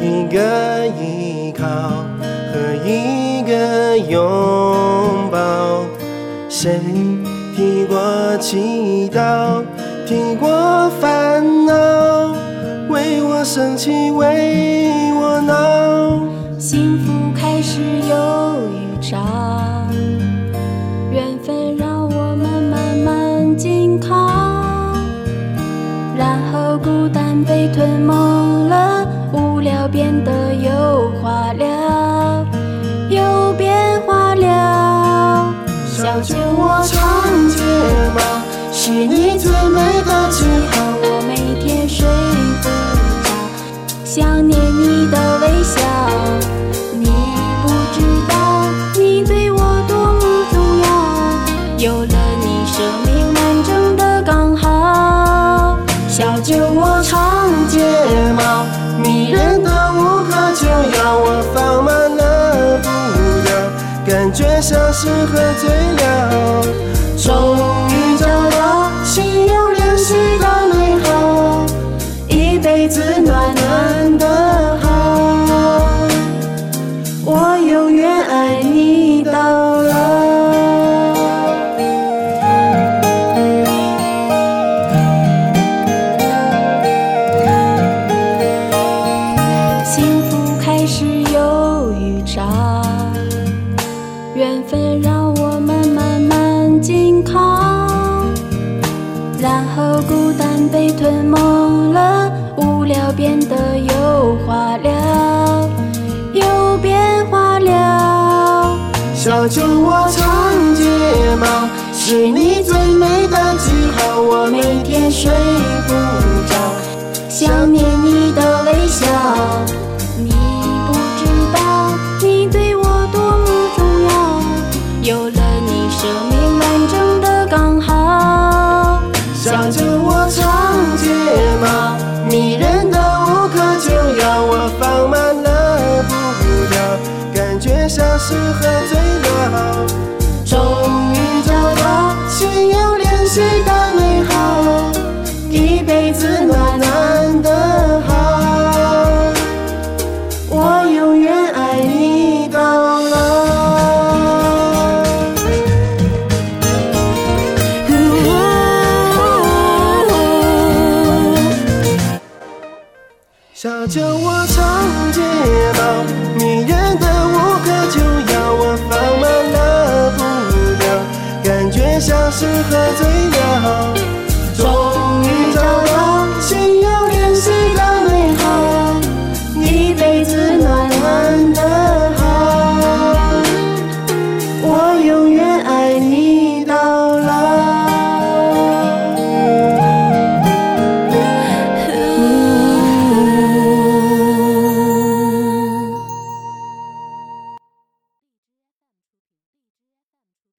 一个依靠和一个拥抱。谁提过祈祷，提过烦恼，为我生气，为我闹。幸福开始有预兆，缘分让我们慢慢紧靠，然后孤单被吞没是你最美的记号。我每天睡不着，想念你的微笑。你不知道，你对我多么重要。有了你，生命完整的刚好。小酒窝长睫毛，迷人的无可救药，我放慢了步调，感觉像是喝醉暖暖的好，我永远爱你到老。幸福开始有预兆，缘分让我们慢慢紧靠，然后孤单被吞没了，无聊变得有话聊，有变化了。小酒窝长睫毛，是你最美的是喝醉了终于找到心有灵犀的美好一辈子暖暖的好我永远爱你到老小酒窝